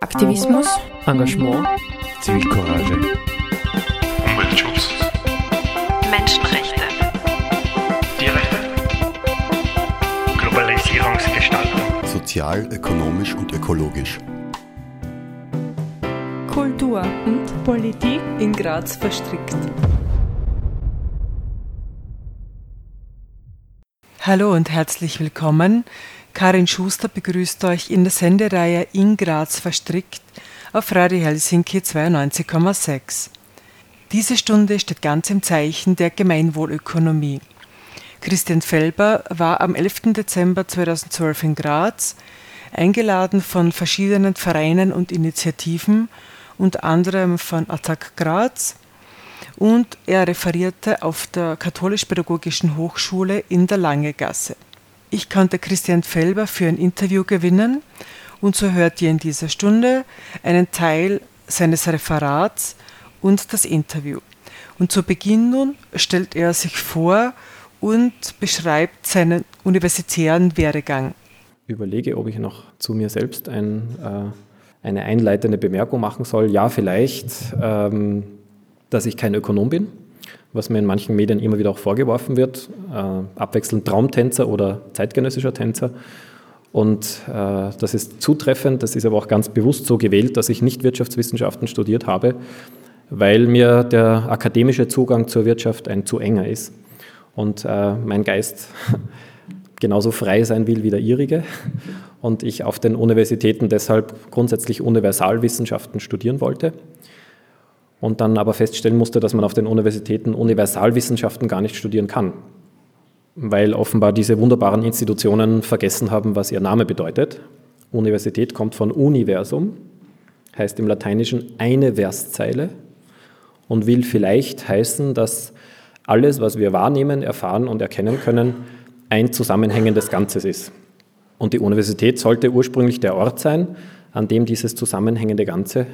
Aktivismus, Engagement, Zivilcourage, Umweltschutz, Menschenrechte, Tierrechte, Globalisierungsgestaltung, sozial, ökonomisch und ökologisch. Kultur und Politik in Graz verstrickt. Hallo und herzlich willkommen. Karin Schuster begrüßt euch in der Sendereihe In Graz verstrickt auf Radio Helsinki 92,6. Diese Stunde steht ganz im Zeichen der Gemeinwohlökonomie. Christian Felber war am 11. Dezember 2012 in Graz, eingeladen von verschiedenen Vereinen und Initiativen, unter anderem von Attac Graz, und er referierte auf der Katholisch-Pädagogischen Hochschule in der Langegasse. Ich konnte Christian Felber für ein Interview gewinnen und so hört ihr in dieser Stunde einen Teil seines Referats und das Interview. Und zu Beginn nun stellt er sich vor und beschreibt seinen universitären Werdegang. Überlege, ob ich noch zu mir selbst ein, äh, eine einleitende Bemerkung machen soll. Ja, vielleicht, ähm, dass ich kein Ökonom bin was mir in manchen Medien immer wieder auch vorgeworfen wird, äh, abwechselnd Traumtänzer oder zeitgenössischer Tänzer. Und äh, das ist zutreffend, das ist aber auch ganz bewusst so gewählt, dass ich nicht Wirtschaftswissenschaften studiert habe, weil mir der akademische Zugang zur Wirtschaft ein zu enger ist und äh, mein Geist genauso frei sein will wie der ihrige und ich auf den Universitäten deshalb grundsätzlich Universalwissenschaften studieren wollte und dann aber feststellen musste, dass man auf den Universitäten Universalwissenschaften gar nicht studieren kann, weil offenbar diese wunderbaren Institutionen vergessen haben, was ihr Name bedeutet. Universität kommt von Universum, heißt im Lateinischen eine Verszeile und will vielleicht heißen, dass alles, was wir wahrnehmen, erfahren und erkennen können, ein zusammenhängendes Ganzes ist. Und die Universität sollte ursprünglich der Ort sein, an dem dieses zusammenhängende Ganze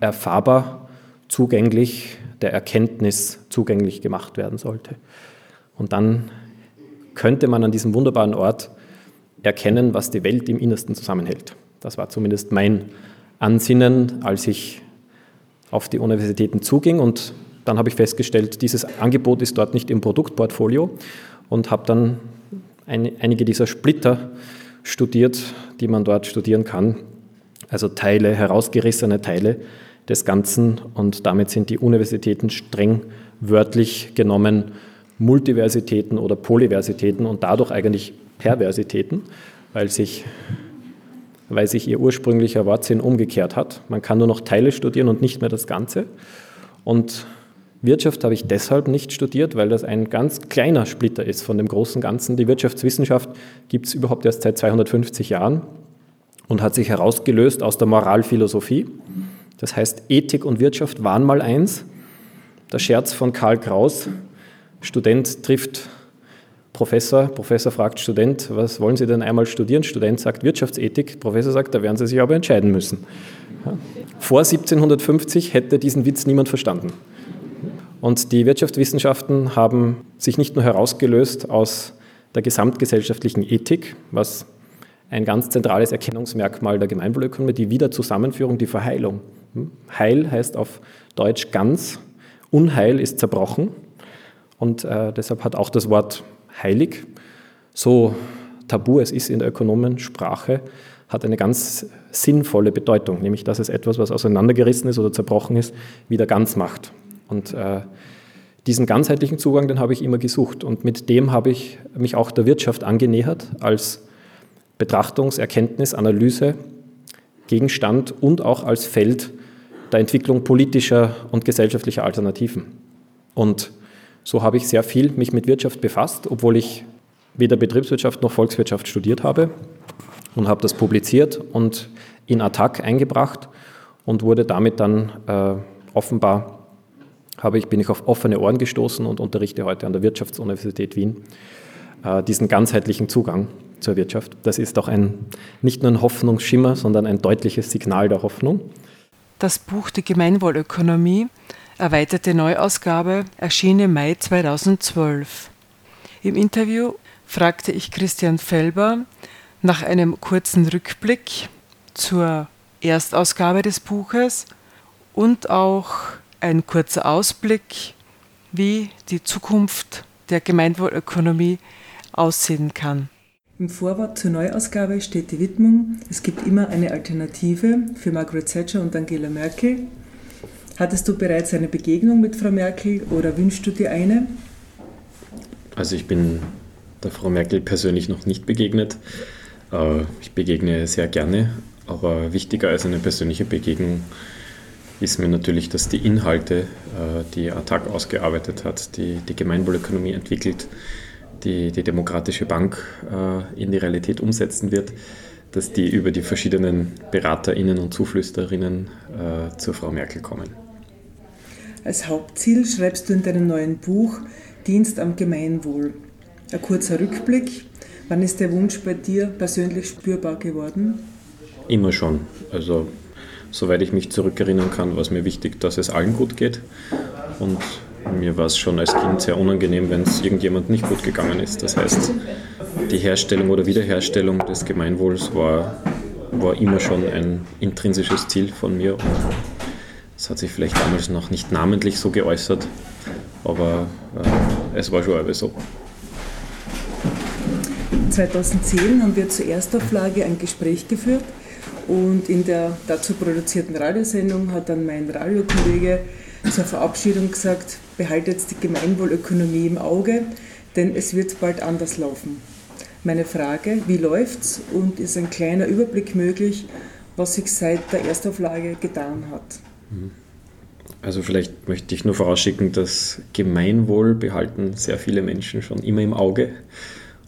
erfahrbar zugänglich, der Erkenntnis zugänglich gemacht werden sollte. Und dann könnte man an diesem wunderbaren Ort erkennen, was die Welt im Innersten zusammenhält. Das war zumindest mein Ansinnen, als ich auf die Universitäten zuging. Und dann habe ich festgestellt, dieses Angebot ist dort nicht im Produktportfolio und habe dann einige dieser Splitter studiert, die man dort studieren kann. Also Teile, herausgerissene Teile des Ganzen und damit sind die Universitäten streng wörtlich genommen Multiversitäten oder Polyversitäten und dadurch eigentlich Perversitäten, weil sich, weil sich ihr ursprünglicher Wortsinn umgekehrt hat. Man kann nur noch Teile studieren und nicht mehr das Ganze. Und Wirtschaft habe ich deshalb nicht studiert, weil das ein ganz kleiner Splitter ist von dem großen Ganzen. Die Wirtschaftswissenschaft gibt es überhaupt erst seit 250 Jahren und hat sich herausgelöst aus der Moralphilosophie. Das heißt, Ethik und Wirtschaft waren mal eins. Der Scherz von Karl Kraus, Student trifft Professor, Professor fragt Student, was wollen Sie denn einmal studieren? Student sagt Wirtschaftsethik, Professor sagt, da werden Sie sich aber entscheiden müssen. Vor 1750 hätte diesen Witz niemand verstanden. Und die Wirtschaftswissenschaften haben sich nicht nur herausgelöst aus der gesamtgesellschaftlichen Ethik, was ein ganz zentrales Erkennungsmerkmal der Gemeinwohlökonomie, die Wiederzusammenführung, die Verheilung. Heil heißt auf Deutsch ganz, Unheil ist zerbrochen und äh, deshalb hat auch das Wort heilig, so tabu es ist in der Ökonomensprache, hat eine ganz sinnvolle Bedeutung, nämlich dass es etwas, was auseinandergerissen ist oder zerbrochen ist, wieder ganz macht. Und äh, diesen ganzheitlichen Zugang, den habe ich immer gesucht und mit dem habe ich mich auch der Wirtschaft angenähert als Betrachtungs-, Erkenntnis-, Analyse, Gegenstand und auch als Feld der Entwicklung politischer und gesellschaftlicher Alternativen. Und so habe ich sehr viel mich mit Wirtschaft befasst, obwohl ich weder Betriebswirtschaft noch Volkswirtschaft studiert habe und habe das publiziert und in Attac eingebracht und wurde damit dann äh, offenbar, habe ich, bin ich auf offene Ohren gestoßen und unterrichte heute an der Wirtschaftsuniversität Wien äh, diesen ganzheitlichen Zugang zur Wirtschaft. Das ist auch ein, nicht nur ein Hoffnungsschimmer, sondern ein deutliches Signal der Hoffnung. Das Buch Die Gemeinwohlökonomie, erweiterte Neuausgabe, erschien im Mai 2012. Im Interview fragte ich Christian Felber Nach einem kurzen Rückblick zur Erstausgabe des Buches und auch ein kurzer Ausblick, wie die Zukunft der Gemeinwohlökonomie aussehen kann. Im Vorwort zur Neuausgabe steht die Widmung, es gibt immer eine Alternative für Margaret Thatcher und Angela Merkel. Hattest du bereits eine Begegnung mit Frau Merkel oder wünschst du dir eine? Also ich bin der Frau Merkel persönlich noch nicht begegnet. Äh, ich begegne sehr gerne, aber wichtiger als eine persönliche Begegnung ist mir natürlich, dass die Inhalte, äh, die ATTAC ausgearbeitet hat, die die Gemeinwohlökonomie entwickelt, die die Demokratische Bank äh, in die Realität umsetzen wird, dass die über die verschiedenen BeraterInnen und Zuflüsterinnen zur Frau Merkel kommen. Als Hauptziel schreibst du in deinem neuen Buch Dienst am Gemeinwohl. Ein kurzer Rückblick. Wann ist der Wunsch bei dir persönlich spürbar geworden? Immer schon. Also, soweit ich mich zurückerinnern kann, war es mir wichtig, dass es allen gut geht. Und mir war es schon als Kind sehr unangenehm, wenn es irgendjemand nicht gut gegangen ist. Das heißt, die Herstellung oder Wiederherstellung des Gemeinwohls war, war immer schon ein intrinsisches Ziel von mir. Es hat sich vielleicht damals noch nicht namentlich so geäußert, aber äh, es war schon so. 2010 haben wir zur Erstauflage ein Gespräch geführt und in der dazu produzierten Radiosendung hat dann mein Radiokollege zur Verabschiedung gesagt, behaltet die Gemeinwohlökonomie im Auge, denn es wird bald anders laufen. Meine Frage, wie läuft's und ist ein kleiner Überblick möglich, was sich seit der Erstauflage getan hat? Also vielleicht möchte ich nur vorausschicken, dass Gemeinwohl behalten sehr viele Menschen schon immer im Auge.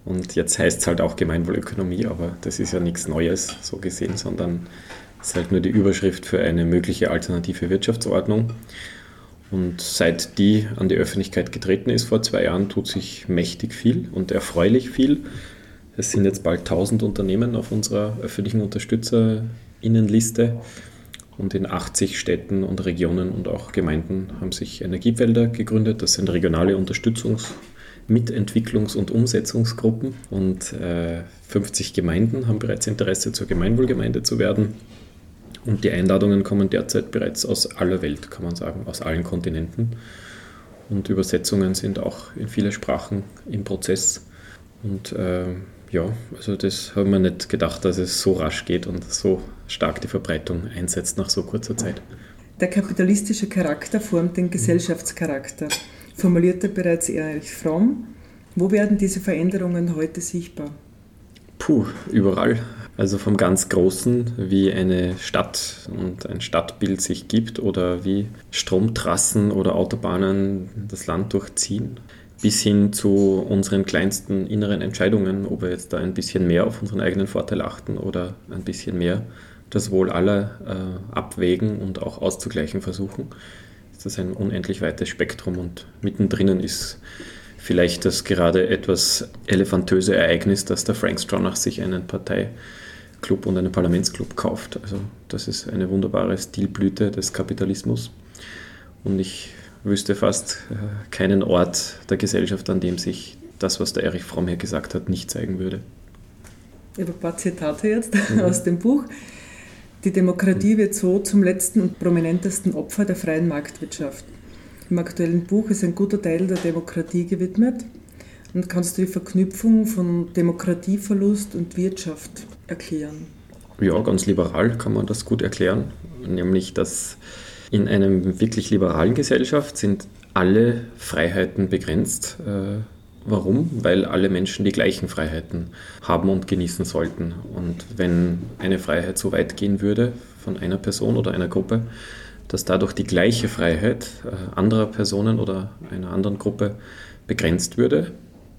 Und jetzt heißt es halt auch Gemeinwohlökonomie, aber das ist ja nichts Neues so gesehen, sondern es ist halt nur die Überschrift für eine mögliche alternative Wirtschaftsordnung. Und seit die an die Öffentlichkeit getreten ist vor zwei Jahren, tut sich mächtig viel und erfreulich viel. Es sind jetzt bald 1000 Unternehmen auf unserer öffentlichen Unterstützerinnenliste. Und in 80 Städten und Regionen und auch Gemeinden haben sich Energiefelder gegründet. Das sind regionale Unterstützungs- Mitentwicklungs- und Umsetzungsgruppen und äh, 50 Gemeinden haben bereits Interesse, zur Gemeinwohlgemeinde zu werden. Und die Einladungen kommen derzeit bereits aus aller Welt, kann man sagen, aus allen Kontinenten. Und Übersetzungen sind auch in viele Sprachen im Prozess. Und äh, ja, also das haben wir nicht gedacht, dass es so rasch geht und so stark die Verbreitung einsetzt nach so kurzer Zeit. Der kapitalistische Charakter formt den Gesellschaftscharakter formulierte bereits Erich Fromm. Wo werden diese Veränderungen heute sichtbar? Puh, überall. Also vom ganz Großen, wie eine Stadt und ein Stadtbild sich gibt oder wie Stromtrassen oder Autobahnen das Land durchziehen, bis hin zu unseren kleinsten inneren Entscheidungen, ob wir jetzt da ein bisschen mehr auf unseren eigenen Vorteil achten oder ein bisschen mehr das Wohl aller äh, abwägen und auch auszugleichen versuchen ist das ein unendlich weites Spektrum und mittendrin ist vielleicht das gerade etwas elefantöse Ereignis, dass der Frank Stronach sich einen Parteiklub und einen Parlamentsclub kauft. Also das ist eine wunderbare Stilblüte des Kapitalismus und ich wüsste fast äh, keinen Ort der Gesellschaft, an dem sich das, was der Erich Fromm hier gesagt hat, nicht zeigen würde. Ich habe ein paar Zitate jetzt mhm. aus dem Buch. Die Demokratie wird so zum letzten und prominentesten Opfer der freien Marktwirtschaft. Im aktuellen Buch ist ein guter Teil der Demokratie gewidmet. Und kannst du die Verknüpfung von Demokratieverlust und Wirtschaft erklären? Ja, ganz liberal kann man das gut erklären. Nämlich, dass in einer wirklich liberalen Gesellschaft sind alle Freiheiten begrenzt. Äh, Warum? Weil alle Menschen die gleichen Freiheiten haben und genießen sollten. Und wenn eine Freiheit so weit gehen würde von einer Person oder einer Gruppe, dass dadurch die gleiche Freiheit äh, anderer Personen oder einer anderen Gruppe begrenzt würde,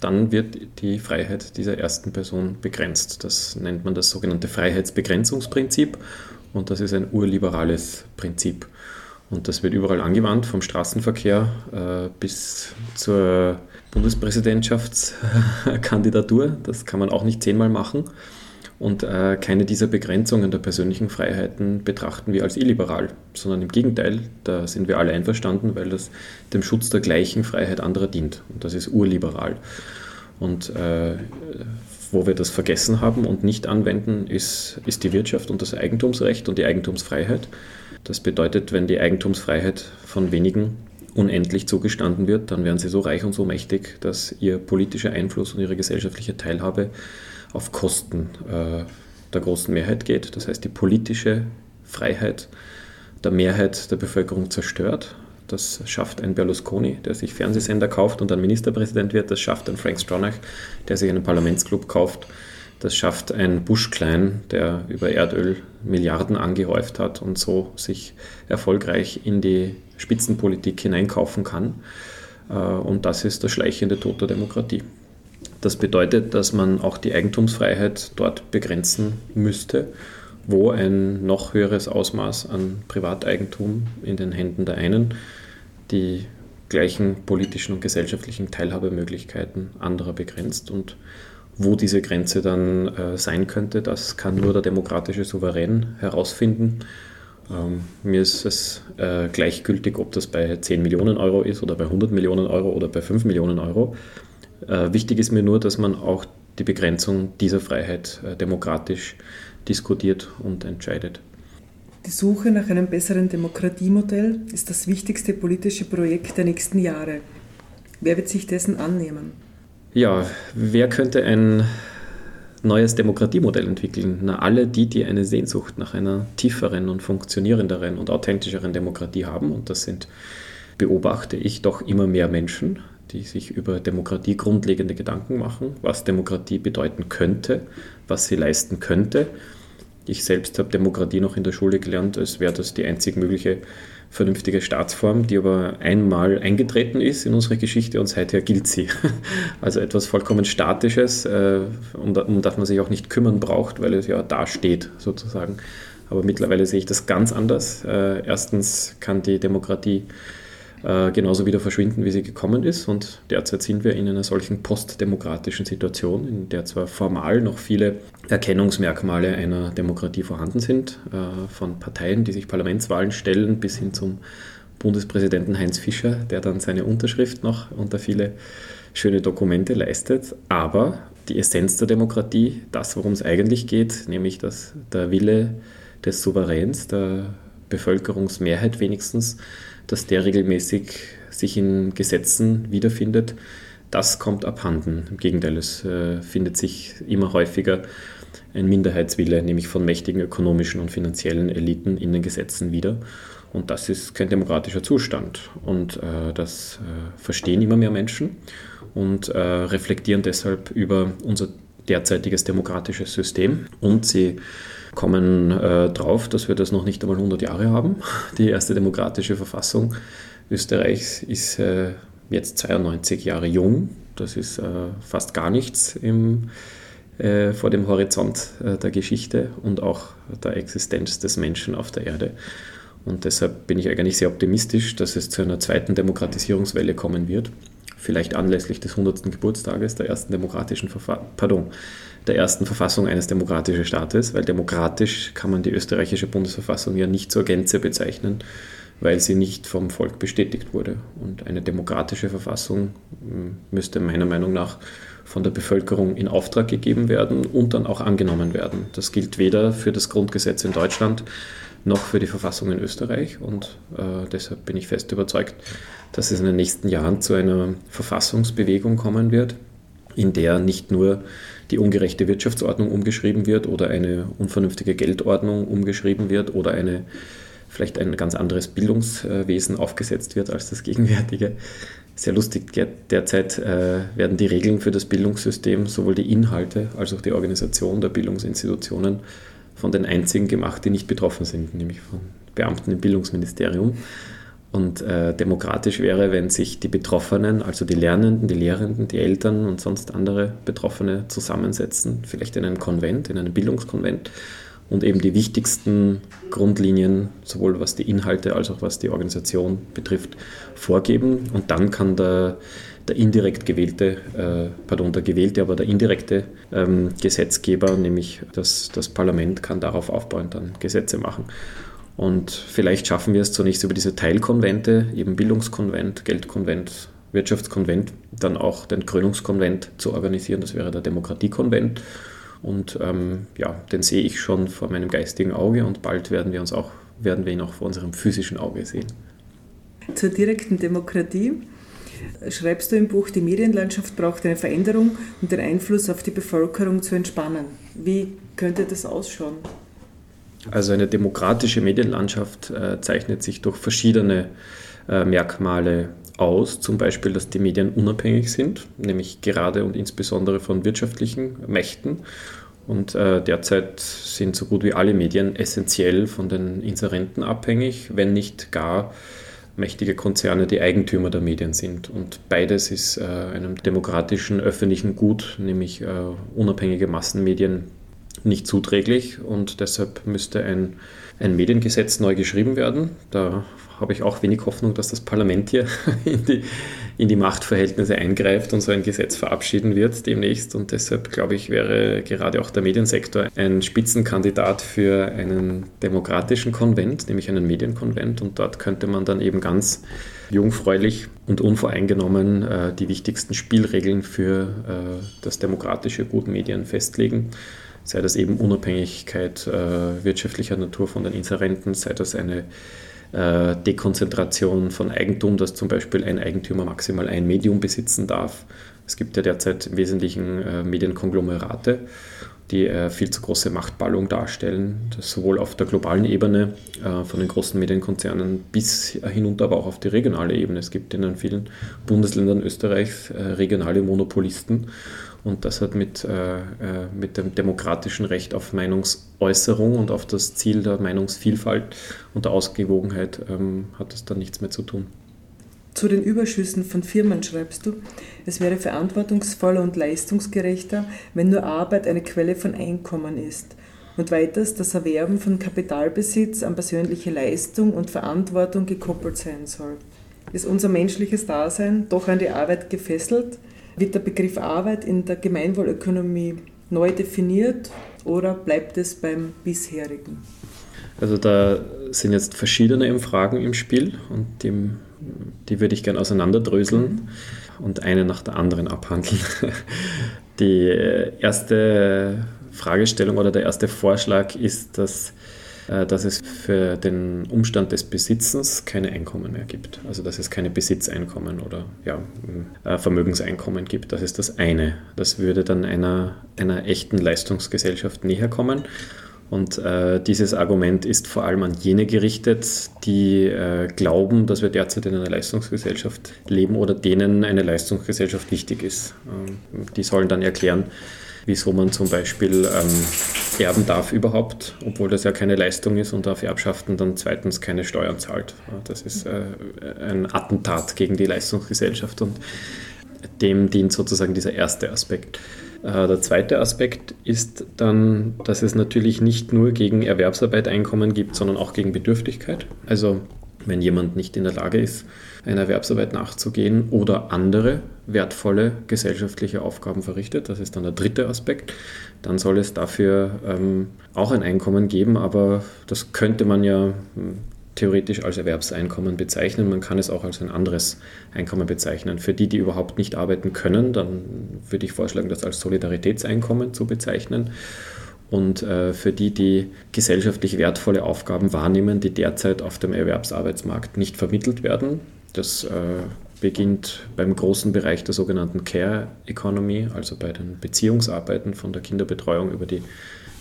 dann wird die Freiheit dieser ersten Person begrenzt. Das nennt man das sogenannte Freiheitsbegrenzungsprinzip und das ist ein urliberales Prinzip. Und das wird überall angewandt, vom Straßenverkehr äh, bis zur Bundespräsidentschaftskandidatur. Das kann man auch nicht zehnmal machen. Und äh, keine dieser Begrenzungen der persönlichen Freiheiten betrachten wir als illiberal, sondern im Gegenteil, da sind wir alle einverstanden, weil das dem Schutz der gleichen Freiheit anderer dient. Und das ist urliberal. Und äh, wo wir das vergessen haben und nicht anwenden, ist, ist die Wirtschaft und das Eigentumsrecht und die Eigentumsfreiheit. Das bedeutet, wenn die Eigentumsfreiheit von wenigen unendlich zugestanden wird, dann werden sie so reich und so mächtig, dass ihr politischer Einfluss und ihre gesellschaftliche Teilhabe auf Kosten äh, der großen Mehrheit geht. Das heißt, die politische Freiheit der Mehrheit der Bevölkerung zerstört. Das schafft ein Berlusconi, der sich Fernsehsender kauft und dann Ministerpräsident wird. Das schafft ein Frank Stronach, der sich einen Parlamentsclub kauft. Das schafft ein Bush Klein, der über Erdöl Milliarden angehäuft hat und so sich erfolgreich in die Spitzenpolitik hineinkaufen kann. Äh, und das ist der schleichende Tod der Demokratie. Das bedeutet, dass man auch die Eigentumsfreiheit dort begrenzen müsste, wo ein noch höheres Ausmaß an Privateigentum in den Händen der einen die gleichen politischen und gesellschaftlichen Teilhabemöglichkeiten anderer begrenzt und wo diese Grenze dann äh, sein könnte, das kann nur der demokratische Souverän herausfinden. Ähm, mir ist es äh, gleichgültig, ob das bei 10 Millionen Euro ist oder bei 100 Millionen Euro oder bei 5 Millionen Euro. Äh, wichtig ist mir nur, dass man auch die Begrenzung dieser Freiheit äh, demokratisch diskutiert und entscheidet. Die Suche nach einem besseren Demokratiemodell ist das wichtigste politische Projekt der nächsten Jahre. Wer wird sich dessen annehmen? Ja, wer könnte ein neues Demokratiemodell entwickeln? Na, alle die, die eine Sehnsucht nach einer tieferen und funktionierenderen und authentischeren Demokratie haben. Und das sind, beobachte ich, doch immer mehr Menschen, die sich über Demokratie grundlegende Gedanken machen, was Demokratie bedeuten könnte, was sie leisten könnte. Ich selbst habe Demokratie noch in der Schule gelernt, als wäre das die einzig mögliche vernünftige Staatsform, die aber einmal eingetreten ist in unsere Geschichte und seither gilt sie. Also etwas vollkommen Statisches, äh, um, das man sich auch nicht kümmern braucht, weil es ja da steht sozusagen. Aber mittlerweile sehe ich das ganz anders. Äh, erstens kann die Demokratie äh, genauso wieder verschwinden, wie sie gekommen ist. Und derzeit sind wir in einer solchen postdemokratischen Situation, in der zwar formal noch viele Erkennungsmerkmale einer Demokratie vorhanden sind, äh, von Parteien, die sich Parlamentswahlen stellen, bis hin zum Bundespräsidenten Heinz Fischer, der dann seine Unterschrift noch unter viele schöne Dokumente leistet. Aber die Essenz der Demokratie, das, worum es eigentlich geht, nämlich dass der Wille des Souveräns, der Bevölkerungsmehrheit wenigstens, dass der regelmäßig sich in Gesetzen wiederfindet, das kommt abhanden. Im Gegenteil, es äh, findet sich immer häufiger ein Minderheitswille, nämlich von mächtigen ökonomischen und finanziellen Eliten in den Gesetzen wieder. Und das ist kein demokratischer Zustand. Und äh, das äh, verstehen immer mehr Menschen und äh, reflektieren deshalb über unser derzeitiges demokratisches System. Und sie kommen äh, drauf, dass wir das noch nicht einmal 100 Jahre haben. Die erste demokratische Verfassung Österreichs ist äh, jetzt 92 Jahre jung. Das ist äh, fast gar nichts im, äh, vor dem Horizont äh, der Geschichte und auch der Existenz des Menschen auf der Erde. Und deshalb bin ich eigentlich sehr optimistisch, dass es zu einer zweiten Demokratisierungswelle kommen wird. Vielleicht anlässlich des 100. Geburtstages der ersten demokratischen Verfassung, pardon, der ersten Verfassung eines demokratischen Staates, weil demokratisch kann man die österreichische Bundesverfassung ja nicht zur Gänze bezeichnen, weil sie nicht vom Volk bestätigt wurde. Und eine demokratische Verfassung hm, müsste meiner Meinung nach von der Bevölkerung in Auftrag gegeben werden und dann auch angenommen werden. Das gilt weder für das Grundgesetz in Deutschland noch für die Verfassung in Österreich. Und äh, deshalb bin ich fest überzeugt, dass es in den nächsten Jahren zu einer Verfassungsbewegung kommen wird, in der nicht nur die ungerechte Wirtschaftsordnung umgeschrieben wird oder eine unvernünftige Geldordnung umgeschrieben wird oder eine, vielleicht ein ganz anderes Bildungswesen aufgesetzt wird als das gegenwärtige. Sehr lustig, derzeit äh, werden die Regeln für das Bildungssystem, sowohl die Inhalte als auch die Organisation der Bildungsinstitutionen von den einzigen gemacht, die nicht betroffen sind, nämlich von Beamten im Bildungsministerium. Und äh, demokratisch wäre, wenn sich die Betroffenen, also die Lernenden, die Lehrenden, die Eltern und sonst andere Betroffene zusammensetzen, vielleicht in einem Konvent, in einem Bildungskonvent und eben die wichtigsten Grundlinien, sowohl was die Inhalte als auch was die Organisation betrifft, vorgeben. Und dann kann der, der indirekt gewählte, äh, pardon, der gewählte, aber der indirekte ähm, Gesetzgeber, nämlich das, das Parlament, kann darauf aufbauend dann Gesetze machen. Und vielleicht schaffen wir es zunächst über diese Teilkonvente, eben Bildungskonvent, Geldkonvent, Wirtschaftskonvent dann auch den Krönungskonvent zu organisieren. Das wäre der Demokratiekonvent. Und ähm, ja, den sehe ich schon vor meinem geistigen Auge und bald werden wir uns auch, werden wir ihn auch vor unserem physischen Auge sehen. Zur direkten Demokratie schreibst du im Buch, die Medienlandschaft braucht eine Veränderung, um den Einfluss auf die Bevölkerung zu entspannen. Wie könnte das ausschauen? Also eine demokratische Medienlandschaft äh, zeichnet sich durch verschiedene äh, Merkmale aus, zum Beispiel, dass die Medien unabhängig sind, nämlich gerade und insbesondere von wirtschaftlichen Mächten. Und äh, derzeit sind so gut wie alle Medien essentiell von den Inserenten abhängig, wenn nicht gar mächtige Konzerne die Eigentümer der Medien sind. Und beides ist äh, einem demokratischen öffentlichen Gut, nämlich äh, unabhängige Massenmedien, nicht zuträglich. Und deshalb müsste ein, ein Mediengesetz neu geschrieben werden. Da habe ich auch wenig Hoffnung, dass das Parlament hier in die, in die Machtverhältnisse eingreift und so ein Gesetz verabschieden wird demnächst. Und deshalb glaube ich, wäre gerade auch der Mediensektor ein Spitzenkandidat für einen demokratischen Konvent, nämlich einen Medienkonvent. Und dort könnte man dann eben ganz jungfräulich und unvoreingenommen äh, die wichtigsten Spielregeln für äh, das demokratische Gut Medien festlegen sei das eben Unabhängigkeit äh, wirtschaftlicher Natur von den Inserenten, sei das eine äh, Dekonzentration von Eigentum, dass zum Beispiel ein Eigentümer maximal ein Medium besitzen darf. Es gibt ja derzeit im Wesentlichen äh, Medienkonglomerate, die äh, viel zu große Machtballung darstellen, sowohl auf der globalen Ebene von den großen Medienkonzernen bis hinunter, aber auch auf die regionale Ebene. Es gibt in vielen Bundesländern Österreichs regionale Monopolisten und das hat mit, äh, äh, mit dem demokratischen Recht auf Meinungsäußerung und auf das Ziel der Meinungsvielfalt und der Ausgewogenheit ähm, hat es dann nichts mehr zu tun. Zu den Überschüssen von Firmen schreibst du, es wäre verantwortungsvoller und leistungsgerechter, wenn nur Arbeit eine Quelle von Einkommen ist. Und weiters, das Erwerben von Kapitalbesitz an persönliche Leistung und Verantwortung gekoppelt sein soll. Ist unser menschliches Dasein doch an die Arbeit gefesselt? Wird der Begriff Arbeit in der Gemeinwohlökonomie neu definiert oder bleibt es beim bisherigen? Also da sind jetzt verschiedene Fragen im Spiel und die, die würde ich gerne auseinanderdröseln und eine nach der anderen abhandeln. Die erste Fragestellung oder der erste Vorschlag ist, dass äh, dass es für den Umstand des Besitzens keine Einkommen mehr gibt. Also dass es keine Besitzeinkommen oder ja, äh, Vermögenseinkommen gibt. Das ist das eine. Das würde dann einer, einer echten Leistungsgesellschaft näher kommen. Und äh, dieses Argument ist vor allem an jene gerichtet, die äh, glauben, dass wir derzeit in einer Leistungsgesellschaft leben oder denen eine Leistungsgesellschaft wichtig ist. Ähm, die sollen dann erklären, wieso man zum Beispiel ähm, erben darf überhaupt, obwohl das ja keine Leistung ist und auf Erbschaften dann zweitens keine Steuern zahlt. Das ist äh, ein Attentat gegen die Leistungsgesellschaft und dem dient sozusagen dieser erste Aspekt. Äh, der zweite Aspekt ist dann, dass es natürlich nicht nur gegen Erwerbsarbeit Einkommen gibt, sondern auch gegen Bedürftigkeit. Also wenn jemand nicht in der Lage ist, einer Erwerbsarbeit nachzugehen oder andere wertvolle gesellschaftliche Aufgaben verrichtet. Das ist dann der dritte Aspekt. Dann soll es dafür ähm, auch ein Einkommen geben, aber das könnte man ja hm, theoretisch als Erwerbseinkommen bezeichnen. Man kann es auch als ein anderes Einkommen bezeichnen. Für die, die überhaupt nicht arbeiten können, dann würde ich vorschlagen, das als Solidaritätseinkommen zu bezeichnen. Und äh, für die, die gesellschaftlich wertvolle Aufgaben wahrnehmen, die derzeit auf dem Erwerbsarbeitsmarkt nicht vermittelt werden, das äh, beginnt beim großen Bereich der sogenannten Care Economy, also bei den Beziehungsarbeiten von der Kinderbetreuung über die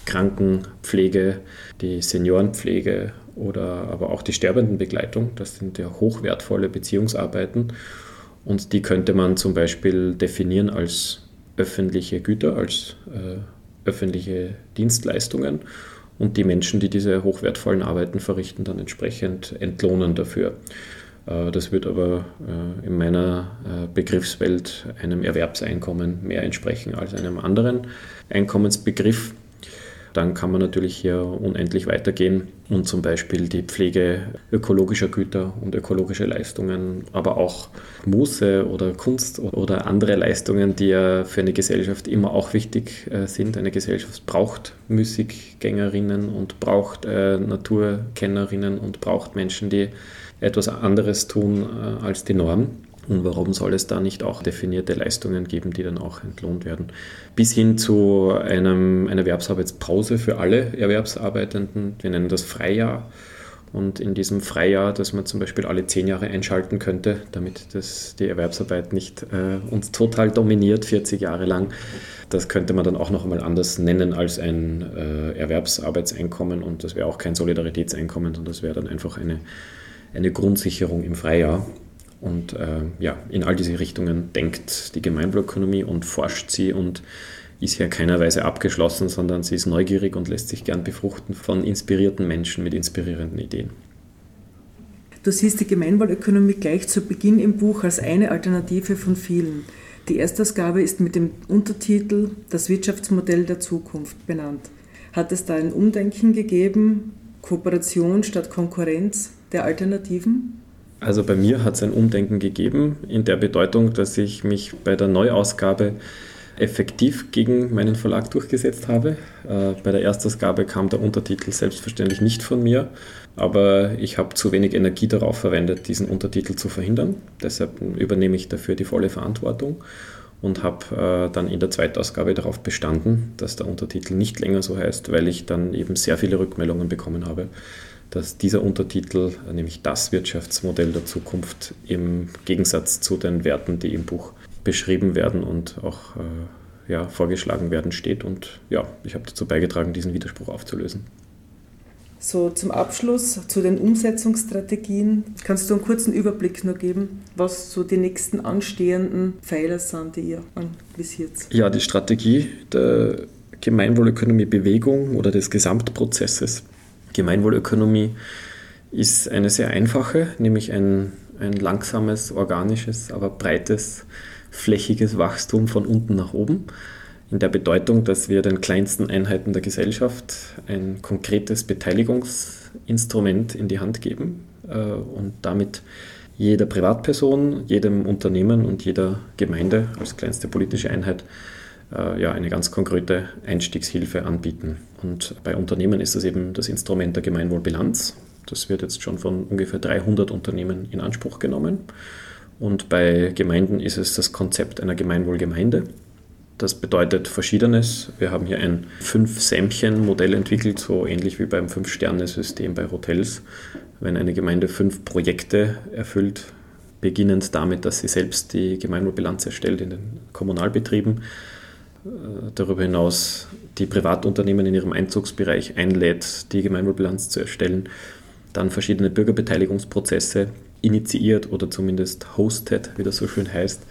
Krankenpflege, die Seniorenpflege oder aber auch die Sterbendenbegleitung. Das sind ja hochwertvolle Beziehungsarbeiten und die könnte man zum Beispiel definieren als öffentliche Güter, als äh, öffentliche Dienstleistungen und die Menschen, die diese hochwertvollen Arbeiten verrichten, dann entsprechend entlohnen dafür. Äh, das wird aber äh, in meiner äh, Begriffswelt einem Erwerbseinkommen mehr entsprechen als einem anderen Einkommensbegriff. Dann kann man natürlich hier unendlich weitergehen und zum Beispiel die Pflege ökologischer Güter und ökologische Leistungen, aber auch Muße oder Kunst oder andere Leistungen, die ja für eine Gesellschaft immer auch wichtig sind. Eine Gesellschaft braucht Musikgängerinnen und braucht Naturkennerinnen und braucht Menschen, die etwas anderes tun äh, als die Norm. Und warum soll es da nicht auch definierte Leistungen geben, die dann auch entlohnt werden? Bis hin zu einem, einer Erwerbsarbeitspause für alle Erwerbsarbeitenden. Wir nennen das Freijahr. Und in diesem Freijahr, dass man zum Beispiel alle zehn Jahre einschalten könnte, damit das, die Erwerbsarbeit nicht äh, uns total dominiert, 40 Jahre lang, das könnte man dann auch noch einmal anders nennen als ein äh, Erwerbsarbeitseinkommen. Und das wäre auch kein Solidaritätseinkommen, sondern das wäre dann einfach eine, eine Grundsicherung im Freijahr. Und äh, ja, in all diese Richtungen denkt die Gemeinwohlökonomie und forscht sie und ist hier keiner Weise abgeschlossen, sondern sie ist neugierig und lässt sich gern befruchten von inspirierten Menschen mit inspirierenden Ideen. Du siehst die Gemeinwohlökonomie gleich zu Beginn im Buch als eine Alternative von vielen. Die Erstausgabe ist mit dem Untertitel Das Wirtschaftsmodell der Zukunft benannt. Hat es da ein Umdenken gegeben, Kooperation statt Konkurrenz der Alternativen? Also bei mir hat es ein Umdenken gegeben in der Bedeutung, dass ich mich bei der Neuausgabe effektiv gegen meinen Verlag durchgesetzt habe. Äh, bei der Erstausgabe kam der Untertitel selbstverständlich nicht von mir, aber ich habe zu wenig Energie darauf verwendet, diesen Untertitel zu verhindern. Deshalb übernehme ich dafür die volle Verantwortung und habe äh, dann in der Zweitausgabe darauf bestanden, dass der Untertitel nicht länger so heißt, weil ich dann eben sehr viele Rückmeldungen bekommen habe, dass dieser Untertitel, nämlich das Wirtschaftsmodell der Zukunft, im Gegensatz zu den Werten, die im Buch beschrieben werden und auch äh, ja, vorgeschlagen werden, steht. Und ja, ich habe dazu beigetragen, diesen Widerspruch aufzulösen. So, zum Abschluss zu den Umsetzungsstrategien. Kannst du einen kurzen Überblick nur geben, was so die nächsten anstehenden Pfeiler sind, die ihr anvisiert? Ja, die Strategie der Gemeinwohlökonomie-Bewegung oder des Gesamtprozesses Gemeinwohlökonomie ist eine sehr einfache, nämlich ein, ein langsames, organisches, aber breites, flächiges Wachstum von unten nach oben. In der Bedeutung, dass wir den kleinsten Einheiten der Gesellschaft ein konkretes Beteiligungsinstrument in die Hand geben äh, und damit jeder Privatperson, jedem Unternehmen und jeder Gemeinde als kleinste politische Einheit ja, eine ganz konkrete Einstiegshilfe anbieten. Und bei Unternehmen ist das eben das Instrument der Gemeinwohlbilanz. Das wird jetzt schon von ungefähr 300 Unternehmen in Anspruch genommen. Und bei Gemeinden ist es das Konzept einer Gemeinwohlgemeinde. Das bedeutet Verschiedenes. Wir haben hier ein Fünf-Sämchen-Modell entwickelt, so ähnlich wie beim Fünf-Sterne-System bei Hotels. Wenn eine Gemeinde fünf Projekte erfüllt, beginnend damit, dass sie selbst die Gemeinwohlbilanz erstellt in den Kommunalbetrieben, äh, darüber hinaus die Privatunternehmen in ihrem Einzugsbereich einlädt, die Gemeinwohlbilanz zu erstellen, dann verschiedene Bürgerbeteiligungsprozesse initiiert oder zumindest hostet, wie das so schön heißt,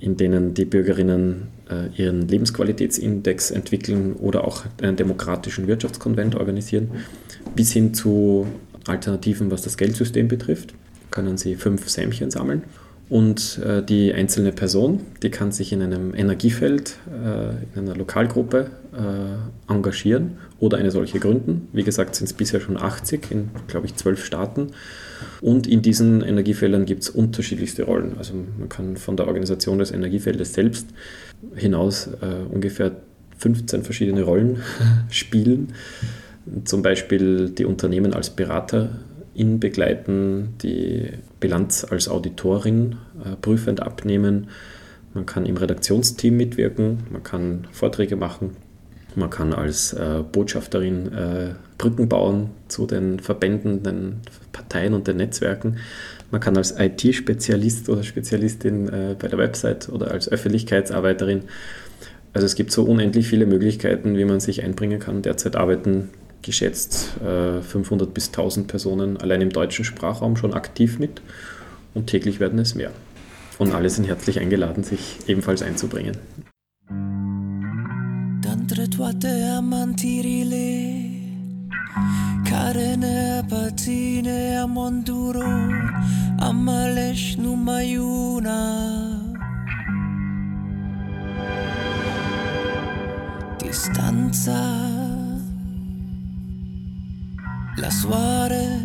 in denen die Bürgerinnen äh, ihren Lebensqualitätsindex entwickeln oder auch einen demokratischen Wirtschaftskonvent organisieren, bis hin zu Alternativen, was das Geldsystem betrifft, können sie fünf Sämchen sammeln und äh, die einzelne Person, die kann sich in einem Energiefeld, äh, in einer Lokalgruppe äh, engagieren oder eine solche gründen. Wie gesagt, sind es bisher schon 80 in, glaube ich, zwölf Staaten. Und in diesen Energiefeldern gibt es unterschiedlichste Rollen. Also man kann von der Organisation des Energiefeldes selbst hinaus äh, ungefähr 15 verschiedene Rollen spielen. Zum Beispiel die Unternehmen als Berater ihn begleiten, die Bilanz als Auditorin äh, prüfend abnehmen. Man kann im Redaktionsteam mitwirken, man kann Vorträge machen, man kann als äh, Botschafterin äh, Brücken bauen zu den Verbänden, den Parteien und den Netzwerken. Man kann als IT-Spezialist oder Spezialistin äh, bei der Website oder als Öffentlichkeitsarbeiterin. Also es gibt so unendlich viele Möglichkeiten, wie man sich einbringen kann. Derzeit arbeiten geschätzt 500 äh, bis 1000 Personen allein im deutschen Sprachraum schon aktiv mit und täglich werden es mehr. Und alle sind herzlich eingeladen, sich ebenfalls einzubringen. Karene patine amonduro amalesh numayuna Distanza La soare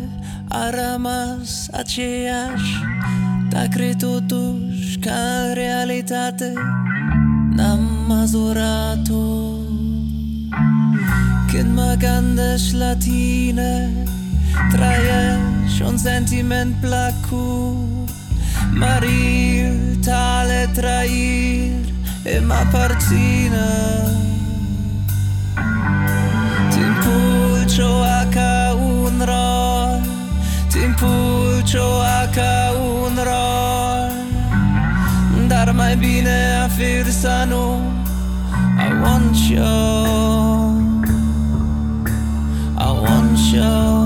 aramas aceeași Dar cred totuși că în realitate N-am mazurat-o Când mă gândesc la tine Trăiești un sentiment placut Maria tale trair e m'appartina Timpulcio a ca un ro Timpulcio a ca un ro Dar mai bine a firsano I want you. I want you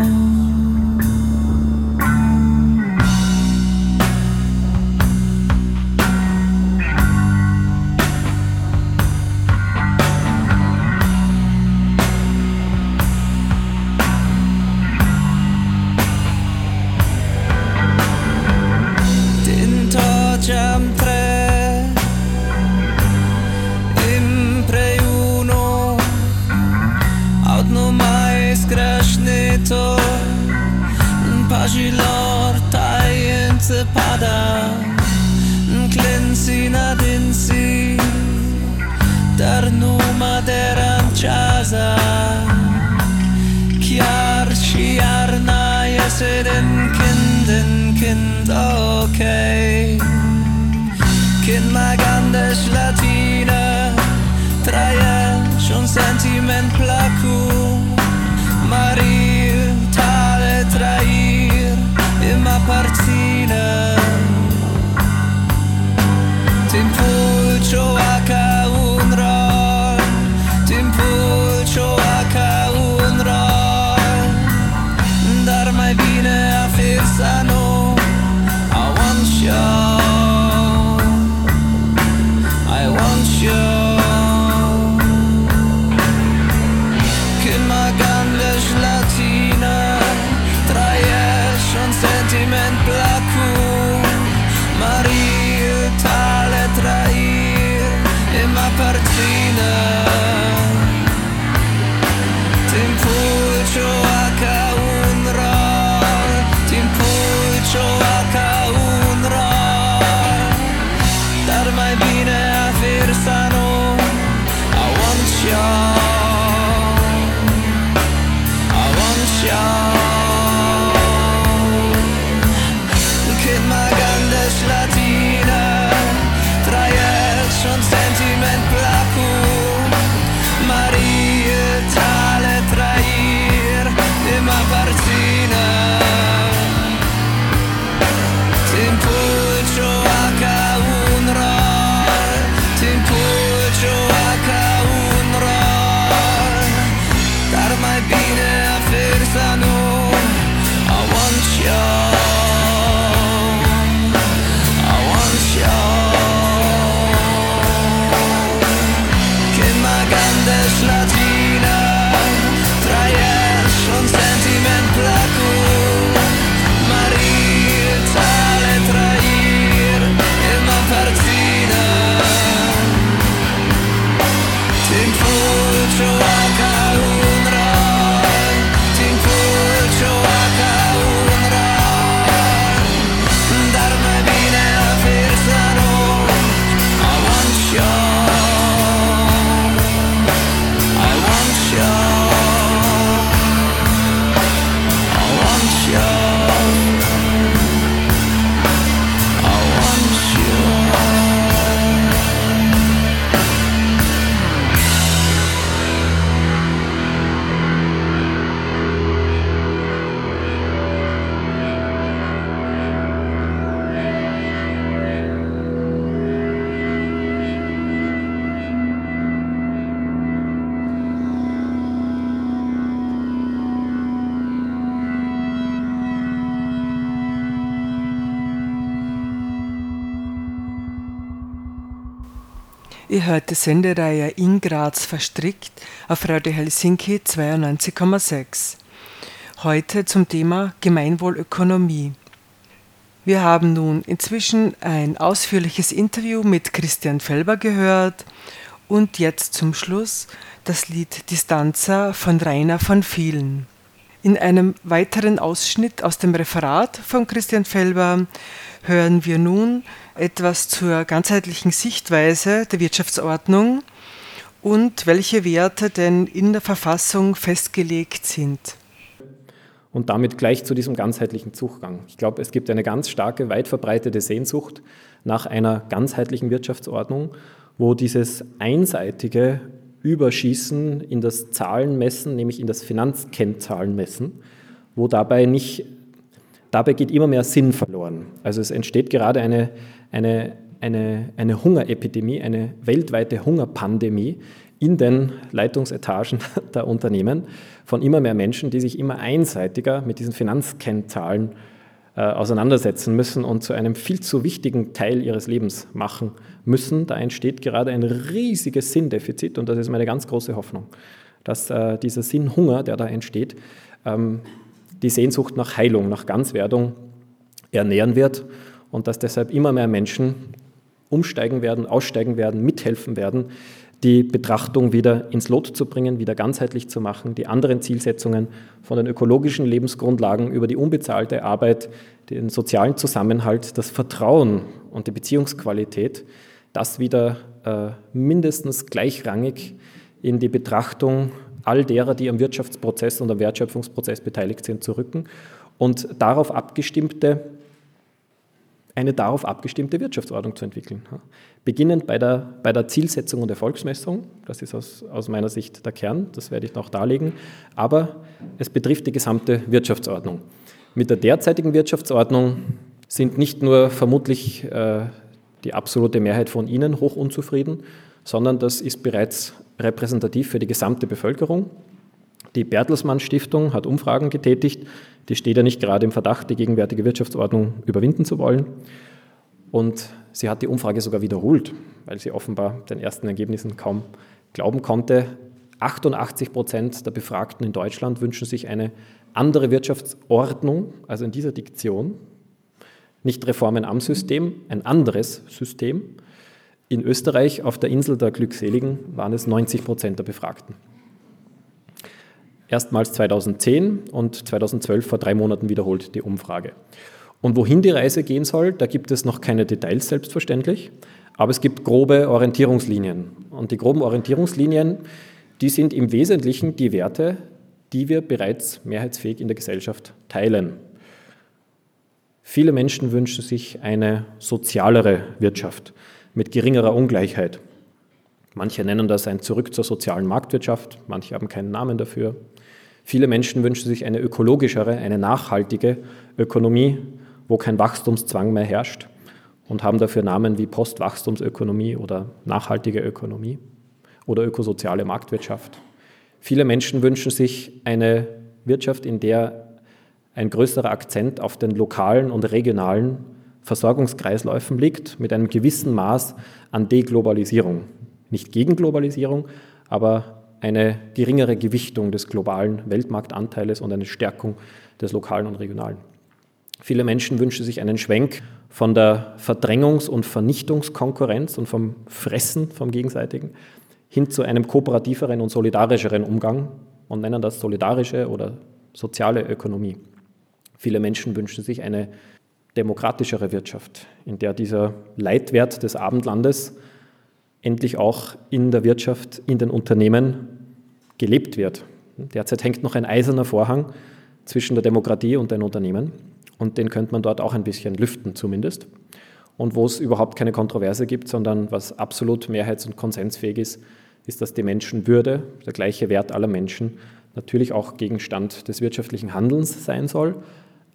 Ihr hört die Sendereihe In Graz verstrickt auf Radio Helsinki 92,6. Heute zum Thema Gemeinwohlökonomie. Wir haben nun inzwischen ein ausführliches Interview mit Christian Felber gehört und jetzt zum Schluss das Lied Distanza von Rainer von Vielen. In einem weiteren Ausschnitt aus dem Referat von Christian Felber hören wir nun etwas zur ganzheitlichen Sichtweise der Wirtschaftsordnung und welche Werte denn in der Verfassung festgelegt sind. und damit gleich zu diesem ganzheitlichen Zugang. Ich glaube, es gibt eine ganz starke, weit verbreitete Sehnsucht nach einer ganzheitlichen Wirtschaftsordnung, wo dieses einseitige Überschießen in das Zahlenmessen, nämlich in das Finanzkennzahlenmessen, wo dabei nicht, dabei geht immer mehr Sinn verloren. Also es entsteht gerade eine, eine, eine, eine Hungerepidemie, eine weltweite Hungerpandemie in den Leitungsetagen der Unternehmen von immer mehr Menschen, die sich immer einseitiger mit diesen Finanzkennzahlen äh, auseinandersetzen müssen und zu einem viel zu wichtigen Teil ihres Lebens machen müssen. Da entsteht gerade ein riesiges Sinndefizit und das ist meine ganz große Hoffnung, dass äh, dieser Sinnhunger, der da entsteht, ähm, die Sehnsucht nach Heilung, nach Ganzwerdung ernähren wird und dass deshalb immer mehr Menschen umsteigen werden, aussteigen werden, mithelfen werden, die Betrachtung wieder ins Lot zu bringen, wieder ganzheitlich zu machen, die anderen Zielsetzungen von den ökologischen Lebensgrundlagen über die unbezahlte Arbeit, den sozialen Zusammenhalt, das Vertrauen und die Beziehungsqualität, das wieder äh, mindestens gleichrangig in die Betrachtung all derer, die am Wirtschaftsprozess und am Wertschöpfungsprozess beteiligt sind, zu rücken und darauf abgestimmte eine darauf abgestimmte Wirtschaftsordnung zu entwickeln. Beginnend bei der, bei der Zielsetzung und Erfolgsmessung, das ist aus, aus meiner Sicht der Kern, das werde ich noch darlegen, aber es betrifft die gesamte Wirtschaftsordnung. Mit der derzeitigen Wirtschaftsordnung sind nicht nur vermutlich äh, die absolute Mehrheit von Ihnen hoch unzufrieden, sondern das ist bereits repräsentativ für die gesamte Bevölkerung. Die Bertelsmann Stiftung hat Umfragen getätigt die steht ja nicht gerade im Verdacht, die gegenwärtige Wirtschaftsordnung überwinden zu wollen. Und sie hat die Umfrage sogar wiederholt, weil sie offenbar den ersten Ergebnissen kaum glauben konnte. 88 Prozent der Befragten in Deutschland wünschen sich eine andere Wirtschaftsordnung, also in dieser Diktion. Nicht Reformen am System, ein anderes System. In Österreich, auf der Insel der Glückseligen, waren es 90 Prozent der Befragten erstmals 2010 und 2012 vor drei Monaten wiederholt die Umfrage. Und wohin die Reise gehen soll, da gibt es noch keine Details selbstverständlich, aber es gibt grobe Orientierungslinien. Und die groben Orientierungslinien, die sind im Wesentlichen die Werte, die wir bereits mehrheitsfähig in der Gesellschaft teilen. Viele Menschen wünschen sich eine sozialere Wirtschaft mit geringerer Ungleichheit. Manche nennen das ein Zurück zur sozialen Marktwirtschaft, manche haben keinen Namen dafür. Viele Menschen wünschen sich eine ökologischere, eine nachhaltige Ökonomie, wo kein Wachstumszwang mehr herrscht und haben dafür Namen wie Postwachstumsökonomie oder nachhaltige Ökonomie oder ökosoziale Marktwirtschaft. Viele Menschen wünschen sich eine Wirtschaft, in der ein größerer Akzent auf den lokalen und regionalen Versorgungskreisläufen liegt, mit einem gewissen Maß an Deglobalisierung. Nicht gegen Globalisierung, aber eine geringere Gewichtung des globalen Weltmarktanteiles und eine Stärkung des lokalen und regionalen. Viele Menschen wünschen sich einen Schwenk von der Verdrängungs- und Vernichtungskonkurrenz und vom Fressen vom Gegenseitigen hin zu einem kooperativeren und solidarischeren Umgang und nennen das solidarische oder soziale Ökonomie. Viele Menschen wünschen sich eine demokratischere Wirtschaft, in der dieser Leitwert des Abendlandes endlich auch in der Wirtschaft, in den Unternehmen gelebt wird. Derzeit hängt noch ein eiserner Vorhang zwischen der Demokratie und den Unternehmen und den könnte man dort auch ein bisschen lüften zumindest. Und wo es überhaupt keine Kontroverse gibt, sondern was absolut mehrheits- und konsensfähig ist, ist, dass die Menschenwürde, der gleiche Wert aller Menschen, natürlich auch Gegenstand des wirtschaftlichen Handelns sein soll,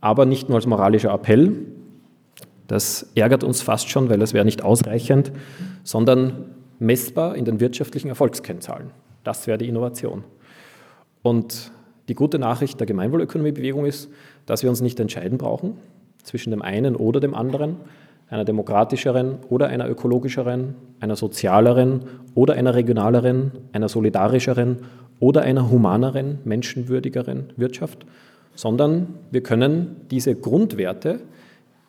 aber nicht nur als moralischer Appell. Das ärgert uns fast schon, weil es wäre nicht ausreichend, sondern messbar in den wirtschaftlichen Erfolgskennzahlen. Das wäre die Innovation. Und die gute Nachricht der Gemeinwohlökonomiebewegung ist, dass wir uns nicht entscheiden brauchen zwischen dem einen oder dem anderen, einer demokratischeren oder einer ökologischeren, einer sozialeren oder einer regionaleren, einer solidarischeren oder einer humaneren, menschenwürdigeren Wirtschaft, sondern wir können diese Grundwerte,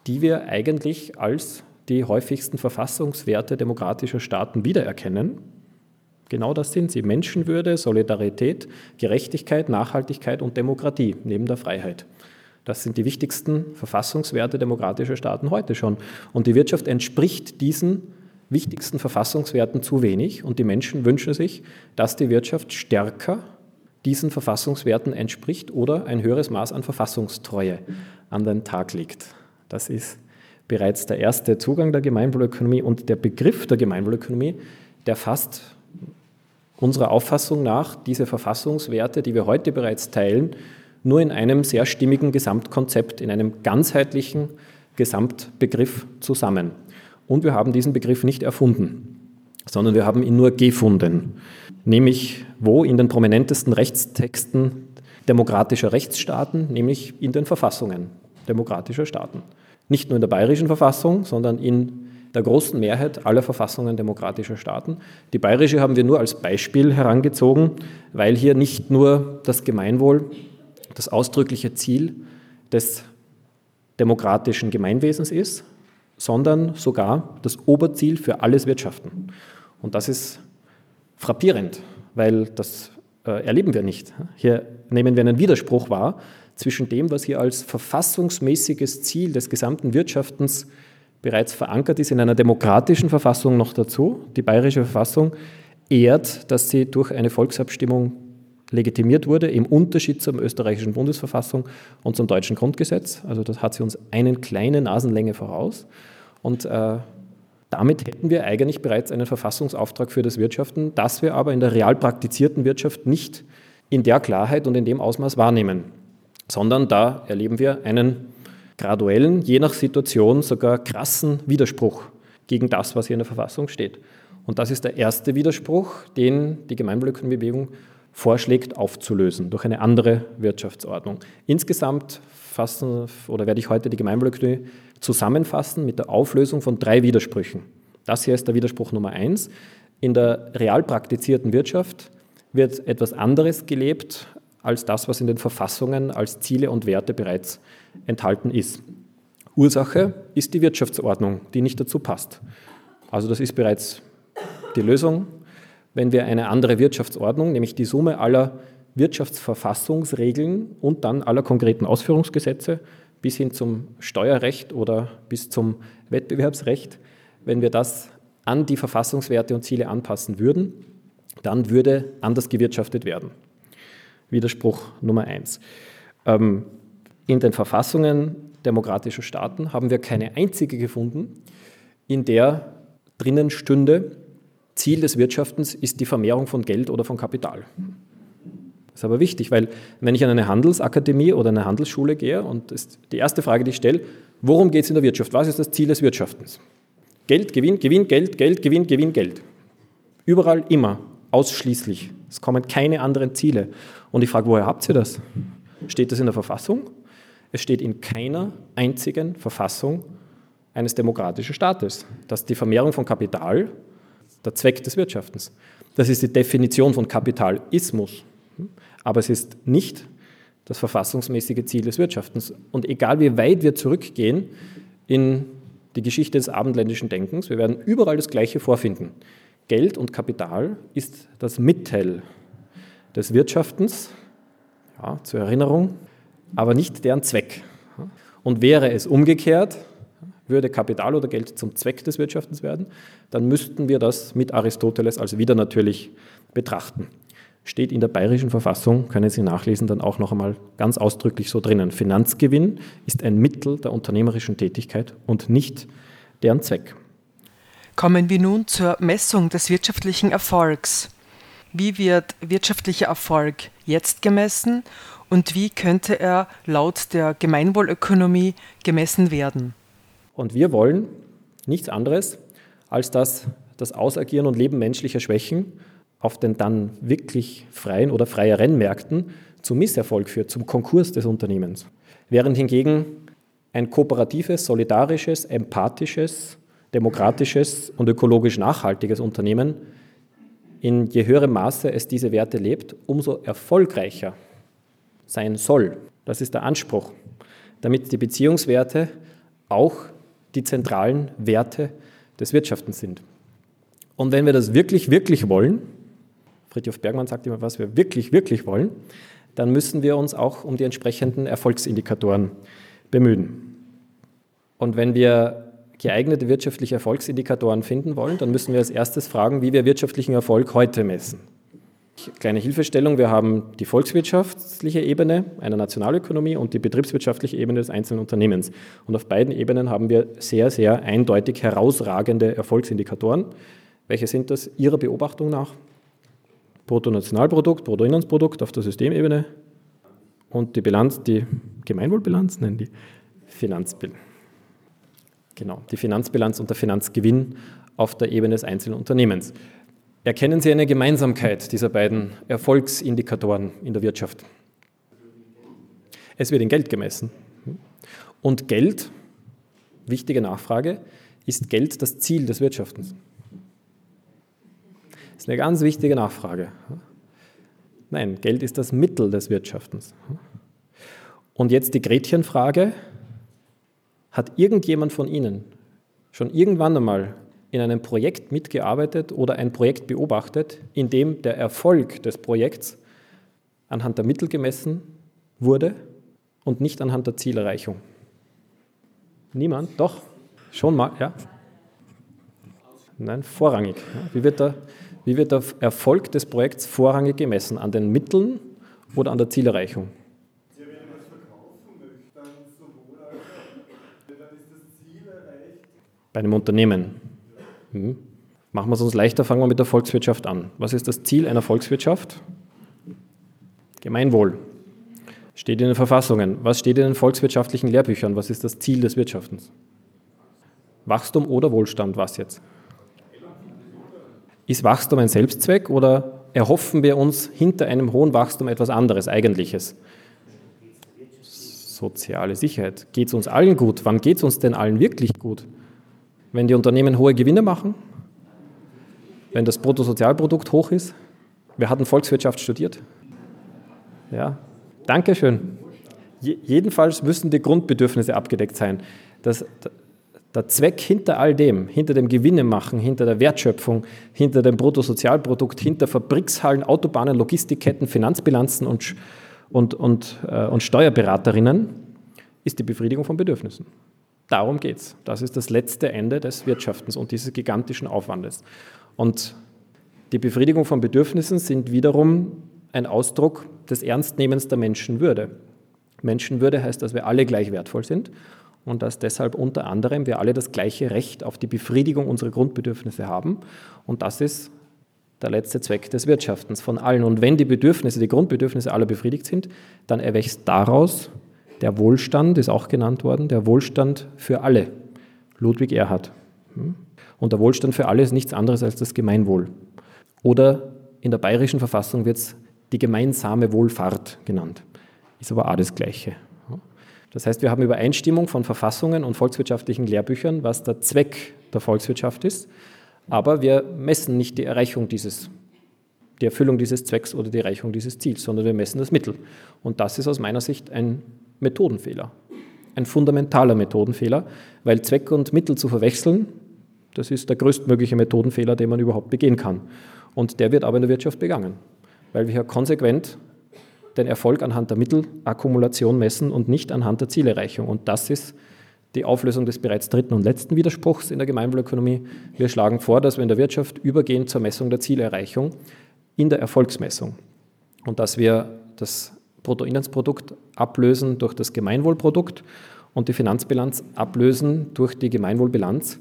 die wir eigentlich als die häufigsten Verfassungswerte demokratischer Staaten wiedererkennen. Genau das sind sie. Menschenwürde, Solidarität, Gerechtigkeit, Nachhaltigkeit und Demokratie neben der Freiheit. Das sind die wichtigsten Verfassungswerte demokratischer Staaten heute schon. Und die Wirtschaft entspricht diesen wichtigsten Verfassungswerten zu wenig. Und die Menschen wünschen sich, dass die Wirtschaft stärker diesen Verfassungswerten entspricht oder ein höheres Maß an Verfassungstreue an den Tag legt. Das ist bereits der erste Zugang der Gemeinwohlökonomie und der Begriff der Gemeinwohlökonomie, der fasst unserer Auffassung nach diese Verfassungswerte, die wir heute bereits teilen, nur in einem sehr stimmigen Gesamtkonzept, in einem ganzheitlichen Gesamtbegriff zusammen. Und wir haben diesen Begriff nicht erfunden, sondern wir haben ihn nur gefunden, nämlich wo in den prominentesten Rechtstexten demokratischer Rechtsstaaten, nämlich in den Verfassungen demokratischer Staaten. Nicht nur in der bayerischen Verfassung, sondern in der großen Mehrheit aller Verfassungen demokratischer Staaten. Die bayerische haben wir nur als Beispiel herangezogen, weil hier nicht nur das Gemeinwohl das ausdrückliche Ziel des demokratischen Gemeinwesens ist, sondern sogar das Oberziel für alles Wirtschaften. Und das ist frappierend, weil das äh, erleben wir nicht. Hier nehmen wir einen Widerspruch wahr zwischen dem, was hier als verfassungsmäßiges Ziel des gesamten Wirtschaftens bereits verankert ist in einer demokratischen Verfassung noch dazu. Die bayerische Verfassung ehrt, dass sie durch eine Volksabstimmung legitimiert wurde, im Unterschied zur österreichischen Bundesverfassung und zum deutschen Grundgesetz. Also das hat sie uns eine kleine Nasenlänge voraus. Und äh, damit hätten wir eigentlich bereits einen Verfassungsauftrag für das Wirtschaften, das wir aber in der real praktizierten Wirtschaft nicht in der Klarheit und in dem Ausmaß wahrnehmen, sondern da erleben wir einen graduellen, je nach Situation sogar krassen Widerspruch gegen das, was hier in der Verfassung steht. Und das ist der erste Widerspruch, den die Gemeinwohlökonomiebewegung vorschlägt aufzulösen durch eine andere Wirtschaftsordnung. Insgesamt fassen oder werde ich heute die Gemeinwohlökonomie zusammenfassen mit der Auflösung von drei Widersprüchen. Das hier ist der Widerspruch Nummer eins. In der real praktizierten Wirtschaft wird etwas anderes gelebt als das, was in den Verfassungen als Ziele und Werte bereits enthalten ist. Ursache ist die Wirtschaftsordnung, die nicht dazu passt. Also das ist bereits die Lösung. Wenn wir eine andere Wirtschaftsordnung, nämlich die Summe aller Wirtschaftsverfassungsregeln und dann aller konkreten Ausführungsgesetze bis hin zum Steuerrecht oder bis zum Wettbewerbsrecht, wenn wir das an die Verfassungswerte und Ziele anpassen würden, dann würde anders gewirtschaftet werden. Widerspruch Nummer eins. Ähm, in den Verfassungen demokratischer Staaten haben wir keine einzige gefunden, in der drinnen stünde, Ziel des Wirtschaftens ist die Vermehrung von Geld oder von Kapital. Das ist aber wichtig, weil wenn ich an eine Handelsakademie oder eine Handelsschule gehe und die erste Frage, die ich stelle, worum geht es in der Wirtschaft? Was ist das Ziel des Wirtschaftens? Geld, Gewinn, Gewinn, Geld, Geld, Gewinn, Gewinn, Geld. Überall immer, ausschließlich. Es kommen keine anderen Ziele. Und ich frage, woher habt ihr das? Steht das in der Verfassung? Es steht in keiner einzigen Verfassung eines demokratischen Staates, dass die Vermehrung von Kapital der Zweck des Wirtschaftens. Das ist die Definition von Kapitalismus. Aber es ist nicht das verfassungsmäßige Ziel des Wirtschaftens. Und egal wie weit wir zurückgehen in die Geschichte des abendländischen Denkens, wir werden überall das Gleiche vorfinden. Geld und Kapital ist das Mittel des Wirtschaftens, ja, zur Erinnerung, aber nicht deren Zweck. Und wäre es umgekehrt, würde Kapital oder Geld zum Zweck des Wirtschaftens werden, dann müssten wir das mit Aristoteles als wieder natürlich betrachten. Steht in der bayerischen Verfassung, können Sie nachlesen, dann auch noch einmal ganz ausdrücklich so drinnen. Finanzgewinn ist ein Mittel der unternehmerischen Tätigkeit und nicht deren Zweck. Kommen wir nun zur Messung des wirtschaftlichen Erfolgs. Wie wird wirtschaftlicher Erfolg jetzt gemessen und wie könnte er laut der Gemeinwohlökonomie gemessen werden? Und wir wollen nichts anderes, als dass das Ausagieren und Leben menschlicher Schwächen auf den dann wirklich freien oder freieren Märkten zum Misserfolg führt, zum Konkurs des Unternehmens. Während hingegen ein kooperatives, solidarisches, empathisches, demokratisches und ökologisch nachhaltiges Unternehmen in je höherem Maße es diese Werte lebt, umso erfolgreicher sein soll. Das ist der Anspruch, damit die Beziehungswerte auch die zentralen Werte des Wirtschaftens sind. Und wenn wir das wirklich, wirklich wollen, Friedhof Bergmann sagt immer, was wir wirklich, wirklich wollen, dann müssen wir uns auch um die entsprechenden Erfolgsindikatoren bemühen. Und wenn wir geeignete wirtschaftliche Erfolgsindikatoren finden wollen, dann müssen wir als erstes fragen, wie wir wirtschaftlichen Erfolg heute messen. Kleine Hilfestellung, wir haben die volkswirtschaftliche Ebene einer Nationalökonomie und die betriebswirtschaftliche Ebene des einzelnen Unternehmens. Und auf beiden Ebenen haben wir sehr, sehr eindeutig herausragende Erfolgsindikatoren. Welche sind das Ihrer Beobachtung nach? Bruttonationalprodukt, Bruttoinlandsprodukt auf der Systemebene und die Bilanz, die Gemeinwohlbilanz, nennen die Finanzbilanz. Genau, die Finanzbilanz und der Finanzgewinn auf der Ebene des einzelnen Unternehmens. Erkennen Sie eine Gemeinsamkeit dieser beiden Erfolgsindikatoren in der Wirtschaft? Es wird in Geld gemessen. Und Geld, wichtige Nachfrage, ist Geld das Ziel des Wirtschaftens? Das ist eine ganz wichtige Nachfrage. Nein, Geld ist das Mittel des Wirtschaftens. Und jetzt die Gretchenfrage. Hat irgendjemand von Ihnen schon irgendwann einmal in einem Projekt mitgearbeitet oder ein Projekt beobachtet, in dem der Erfolg des Projekts anhand der Mittel gemessen wurde und nicht anhand der Zielerreichung? Niemand? Doch? Schon mal? Ja? Nein, vorrangig. Wie wird, der, wie wird der Erfolg des Projekts vorrangig gemessen? An den Mitteln oder an der Zielerreichung? Bei einem Unternehmen. Mhm. Machen wir es uns leichter, fangen wir mit der Volkswirtschaft an. Was ist das Ziel einer Volkswirtschaft? Gemeinwohl. Steht in den Verfassungen. Was steht in den volkswirtschaftlichen Lehrbüchern? Was ist das Ziel des Wirtschaftens? Wachstum oder Wohlstand? Was jetzt? Ist Wachstum ein Selbstzweck oder erhoffen wir uns hinter einem hohen Wachstum etwas anderes, Eigentliches? Soziale Sicherheit. Geht es uns allen gut? Wann geht es uns denn allen wirklich gut? Wenn die Unternehmen hohe Gewinne machen, wenn das Bruttosozialprodukt hoch ist. Wir hatten Volkswirtschaft studiert. Ja, danke schön. jedenfalls müssen die Grundbedürfnisse abgedeckt sein. Das, der Zweck hinter all dem, hinter dem Gewinnemachen, hinter der Wertschöpfung, hinter dem Bruttosozialprodukt, hinter Fabrikshallen, Autobahnen, Logistikketten, Finanzbilanzen und, und, und, äh, und Steuerberaterinnen, ist die Befriedigung von Bedürfnissen. Darum geht es. Das ist das letzte Ende des Wirtschaftens und dieses gigantischen Aufwandes. Und die Befriedigung von Bedürfnissen sind wiederum ein Ausdruck des Ernstnehmens der Menschenwürde. Menschenwürde heißt, dass wir alle gleich wertvoll sind und dass deshalb unter anderem wir alle das gleiche Recht auf die Befriedigung unserer Grundbedürfnisse haben. Und das ist der letzte Zweck des Wirtschaftens von allen. Und wenn die Bedürfnisse, die Grundbedürfnisse aller befriedigt sind, dann erwächst daraus der Wohlstand ist auch genannt worden, der Wohlstand für alle. Ludwig Erhard. Hm? Und der Wohlstand für alle ist nichts anderes als das Gemeinwohl. Oder in der bayerischen Verfassung wird es die gemeinsame Wohlfahrt genannt. Ist aber auch das Gleiche. Das heißt, wir haben Übereinstimmung von Verfassungen und volkswirtschaftlichen Lehrbüchern, was der Zweck der Volkswirtschaft ist, aber wir messen nicht die Erreichung dieses, die Erfüllung dieses Zwecks oder die Erreichung dieses Ziels, sondern wir messen das Mittel. Und das ist aus meiner Sicht ein Methodenfehler. Ein fundamentaler Methodenfehler, weil Zweck und Mittel zu verwechseln, das ist der größtmögliche Methodenfehler, den man überhaupt begehen kann. Und der wird aber in der Wirtschaft begangen, weil wir hier konsequent den Erfolg anhand der Mittelakkumulation messen und nicht anhand der Zielerreichung. Und das ist die Auflösung des bereits dritten und letzten Widerspruchs in der Gemeinwohlökonomie. Wir schlagen vor, dass wir in der Wirtschaft übergehen zur Messung der Zielerreichung in der Erfolgsmessung und dass wir das Bruttoinlandsprodukt ablösen durch das Gemeinwohlprodukt und die Finanzbilanz ablösen durch die Gemeinwohlbilanz,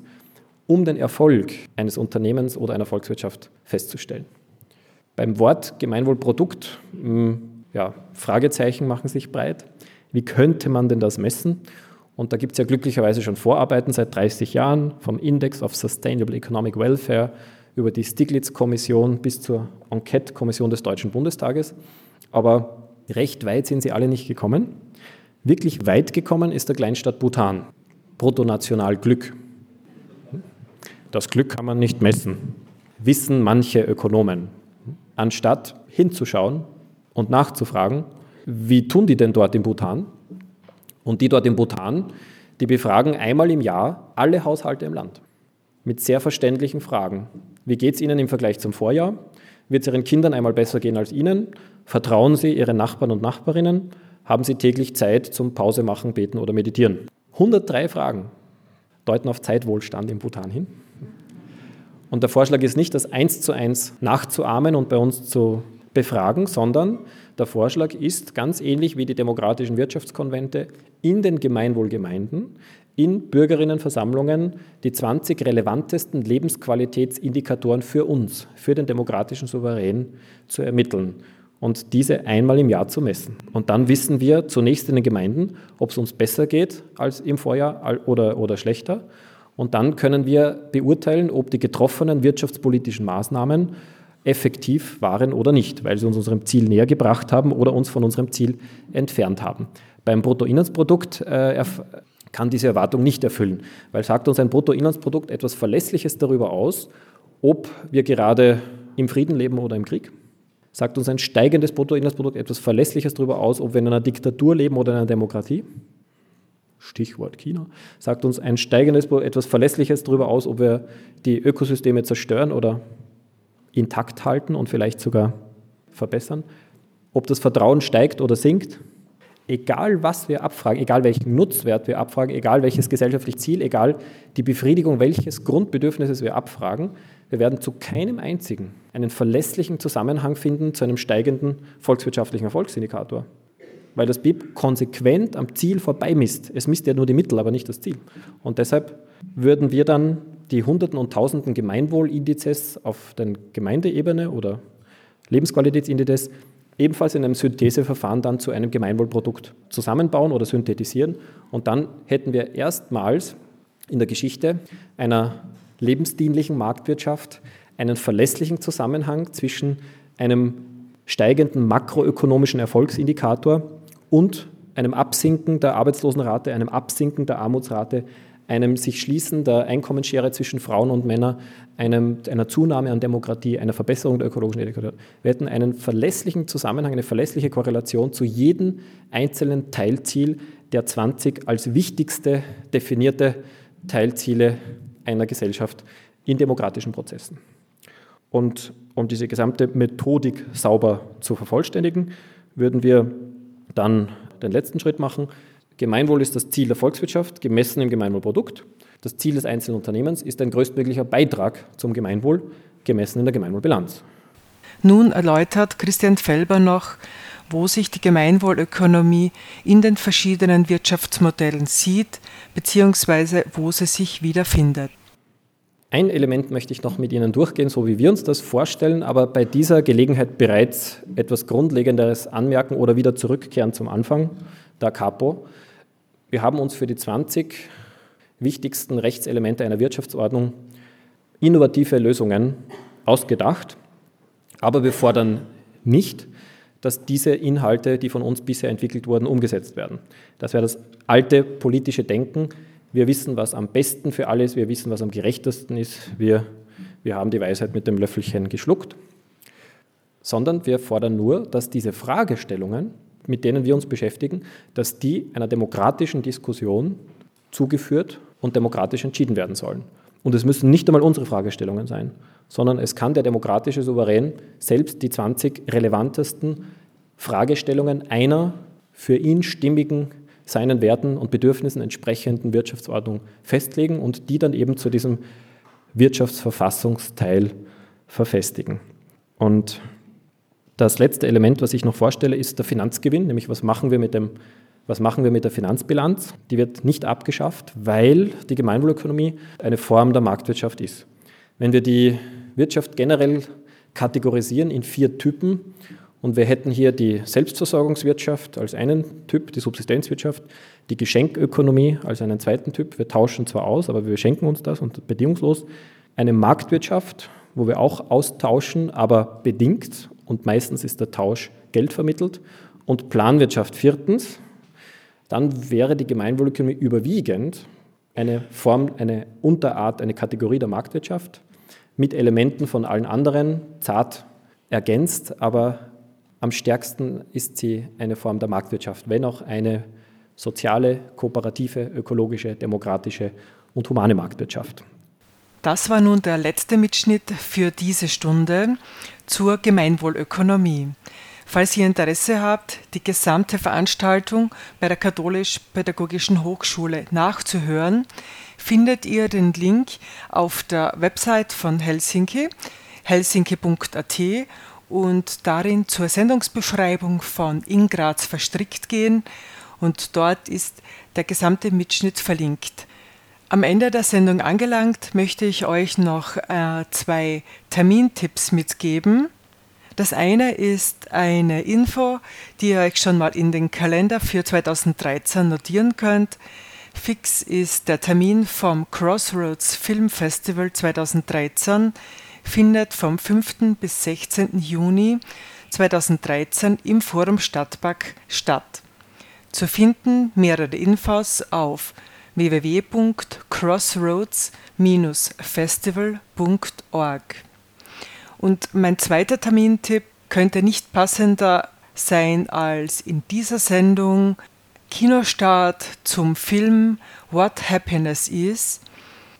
um den Erfolg eines Unternehmens oder einer Volkswirtschaft festzustellen. Beim Wort Gemeinwohlprodukt, hm, ja, Fragezeichen machen sich breit. Wie könnte man denn das messen? Und da gibt es ja glücklicherweise schon Vorarbeiten seit 30 Jahren, vom Index of Sustainable Economic Welfare über die Stiglitz-Kommission bis zur Enquete-Kommission des Deutschen Bundestages. Aber Recht weit sind sie alle nicht gekommen. Wirklich weit gekommen ist der Kleinstadt Bhutan. Bruttonational Glück. Das Glück kann man nicht messen, wissen manche Ökonomen. Anstatt hinzuschauen und nachzufragen, wie tun die denn dort in Bhutan? Und die dort in Bhutan, die befragen einmal im Jahr alle Haushalte im Land mit sehr verständlichen Fragen. Wie geht es Ihnen im Vergleich zum Vorjahr? Wird es Ihren Kindern einmal besser gehen als Ihnen? Vertrauen Sie Ihren Nachbarn und Nachbarinnen? Haben Sie täglich Zeit zum Pause machen, beten oder meditieren? 103 Fragen deuten auf Zeitwohlstand im Bhutan hin. Und der Vorschlag ist nicht, das eins zu eins nachzuahmen und bei uns zu befragen, sondern der Vorschlag ist ganz ähnlich wie die demokratischen Wirtschaftskonvente in den Gemeinwohlgemeinden, in Bürgerinnenversammlungen die 20 relevantesten Lebensqualitätsindikatoren für uns, für den demokratischen Souverän zu ermitteln und diese einmal im Jahr zu messen. Und dann wissen wir zunächst in den Gemeinden, ob es uns besser geht als im Vorjahr oder, oder schlechter. Und dann können wir beurteilen, ob die getroffenen wirtschaftspolitischen Maßnahmen effektiv waren oder nicht, weil sie uns unserem Ziel näher gebracht haben oder uns von unserem Ziel entfernt haben. Beim Bruttoinlandsprodukt äh, kann diese Erwartung nicht erfüllen, weil sagt uns ein Bruttoinlandsprodukt etwas Verlässliches darüber aus, ob wir gerade im Frieden leben oder im Krieg? Sagt uns ein steigendes Bruttoinlandsprodukt etwas Verlässliches darüber aus, ob wir in einer Diktatur leben oder in einer Demokratie? Stichwort China. Sagt uns ein steigendes, etwas Verlässliches darüber aus, ob wir die Ökosysteme zerstören oder intakt halten und vielleicht sogar verbessern. Ob das Vertrauen steigt oder sinkt, egal was wir abfragen, egal welchen Nutzwert wir abfragen, egal welches gesellschaftliche Ziel, egal die Befriedigung welches Grundbedürfnisses wir abfragen, wir werden zu keinem einzigen einen verlässlichen Zusammenhang finden zu einem steigenden volkswirtschaftlichen Erfolgsindikator. Weil das BIP konsequent am Ziel vorbei misst. Es misst ja nur die Mittel, aber nicht das Ziel. Und deshalb würden wir dann die Hunderten und Tausenden Gemeinwohlindizes auf der Gemeindeebene oder Lebensqualitätsindizes ebenfalls in einem Syntheseverfahren dann zu einem Gemeinwohlprodukt zusammenbauen oder synthetisieren. Und dann hätten wir erstmals in der Geschichte einer lebensdienlichen Marktwirtschaft einen verlässlichen Zusammenhang zwischen einem steigenden makroökonomischen Erfolgsindikator und einem Absinken der Arbeitslosenrate, einem Absinken der Armutsrate einem sich Schließen der Einkommensschere zwischen Frauen und Männern, einem, einer Zunahme an Demokratie, einer Verbesserung der ökologischen Demokratie. Wir hätten einen verlässlichen Zusammenhang, eine verlässliche Korrelation zu jedem einzelnen Teilziel der 20 als wichtigste definierte Teilziele einer Gesellschaft in demokratischen Prozessen. Und um diese gesamte Methodik sauber zu vervollständigen, würden wir dann den letzten Schritt machen. Gemeinwohl ist das Ziel der Volkswirtschaft, gemessen im Gemeinwohlprodukt. Das Ziel des einzelnen Unternehmens ist ein größtmöglicher Beitrag zum Gemeinwohl, gemessen in der Gemeinwohlbilanz. Nun erläutert Christian Felber noch, wo sich die Gemeinwohlökonomie in den verschiedenen Wirtschaftsmodellen sieht, beziehungsweise wo sie sich wiederfindet. Ein Element möchte ich noch mit Ihnen durchgehen, so wie wir uns das vorstellen, aber bei dieser Gelegenheit bereits etwas Grundlegenderes anmerken oder wieder zurückkehren zum Anfang der Capo. Wir haben uns für die 20 wichtigsten Rechtselemente einer Wirtschaftsordnung innovative Lösungen ausgedacht, aber wir fordern nicht, dass diese Inhalte, die von uns bisher entwickelt wurden, umgesetzt werden. Das wäre das alte politische Denken. Wir wissen, was am besten für alle ist, wir wissen, was am gerechtesten ist, wir, wir haben die Weisheit mit dem Löffelchen geschluckt, sondern wir fordern nur, dass diese Fragestellungen, mit denen wir uns beschäftigen, dass die einer demokratischen Diskussion zugeführt und demokratisch entschieden werden sollen. Und es müssen nicht einmal unsere Fragestellungen sein, sondern es kann der demokratische Souverän selbst die 20 relevantesten Fragestellungen einer für ihn stimmigen, seinen Werten und Bedürfnissen entsprechenden Wirtschaftsordnung festlegen und die dann eben zu diesem Wirtschaftsverfassungsteil verfestigen. Und das letzte Element, was ich noch vorstelle, ist der Finanzgewinn, nämlich was machen wir mit dem was machen wir mit der Finanzbilanz? Die wird nicht abgeschafft, weil die Gemeinwohlökonomie eine Form der Marktwirtschaft ist. Wenn wir die Wirtschaft generell kategorisieren in vier Typen und wir hätten hier die Selbstversorgungswirtschaft als einen Typ, die Subsistenzwirtschaft, die Geschenkökonomie als einen zweiten Typ. Wir tauschen zwar aus, aber wir schenken uns das und bedingungslos. Eine Marktwirtschaft, wo wir auch austauschen, aber bedingt und meistens ist der Tausch Geld vermittelt. Und Planwirtschaft viertens, dann wäre die Gemeinwohlökonomie überwiegend eine Form, eine Unterart, eine Kategorie der Marktwirtschaft mit Elementen von allen anderen, zart ergänzt, aber am stärksten ist sie eine Form der Marktwirtschaft, wenn auch eine soziale, kooperative, ökologische, demokratische und humane Marktwirtschaft. Das war nun der letzte Mitschnitt für diese Stunde zur Gemeinwohlökonomie. Falls ihr Interesse habt, die gesamte Veranstaltung bei der Katholisch-Pädagogischen Hochschule nachzuhören, findet ihr den Link auf der Website von Helsinki, helsinki.at und darin zur Sendungsbeschreibung von In Graz verstrickt gehen und dort ist der gesamte Mitschnitt verlinkt. Am Ende der Sendung angelangt, möchte ich euch noch äh, zwei Termintipps mitgeben. Das eine ist eine Info, die ihr euch schon mal in den Kalender für 2013 notieren könnt. Fix ist der Termin vom Crossroads Film Festival 2013, findet vom 5. bis 16. Juni 2013 im Forum Stadtpark statt. Zu finden mehrere Infos auf www.crossroads-festival.org. Und mein zweiter Termintipp könnte nicht passender sein als in dieser Sendung Kinostart zum Film What Happiness Is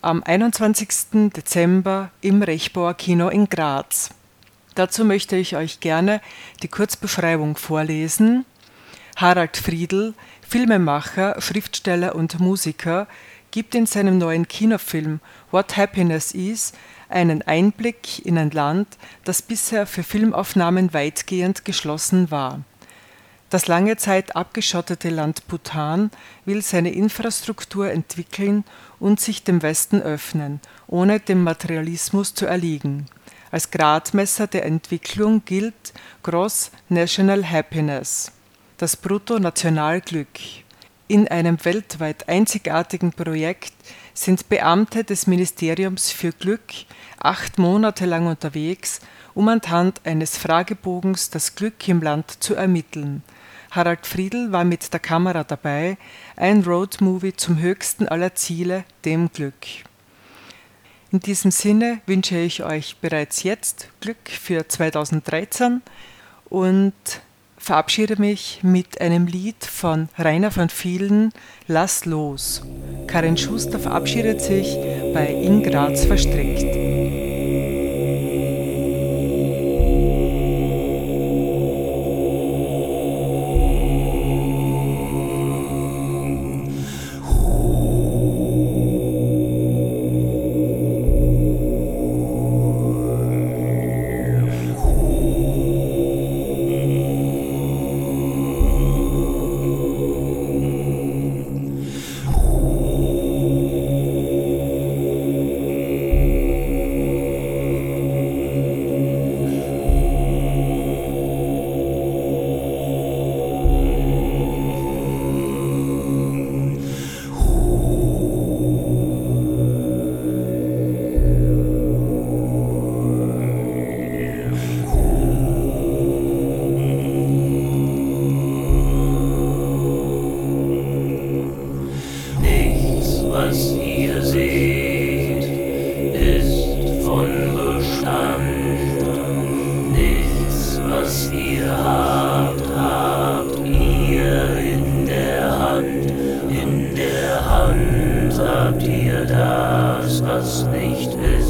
am 21. Dezember im Rechbauer Kino in Graz. Dazu möchte ich euch gerne die Kurzbeschreibung vorlesen. Harald Friedl, Filmemacher, Schriftsteller und Musiker, gibt in seinem neuen Kinofilm What Happiness Is einen Einblick in ein Land, das bisher für Filmaufnahmen weitgehend geschlossen war. Das lange Zeit abgeschottete Land Bhutan will seine Infrastruktur entwickeln und sich dem Westen öffnen, ohne dem Materialismus zu erliegen. Als Gradmesser der Entwicklung gilt Gross National Happiness das Bruttonationalglück. In einem weltweit einzigartigen Projekt sind Beamte des Ministeriums für Glück acht Monate lang unterwegs, um anhand eines Fragebogens das Glück im Land zu ermitteln. Harald Friedl war mit der Kamera dabei, ein Roadmovie zum höchsten aller Ziele, dem Glück. In diesem Sinne wünsche ich euch bereits jetzt Glück für 2013 und verabschiede mich mit einem Lied von Rainer von Vielen, Lass los. Karin Schuster verabschiedet sich bei In Graz verstrickt. Das, was nicht ist.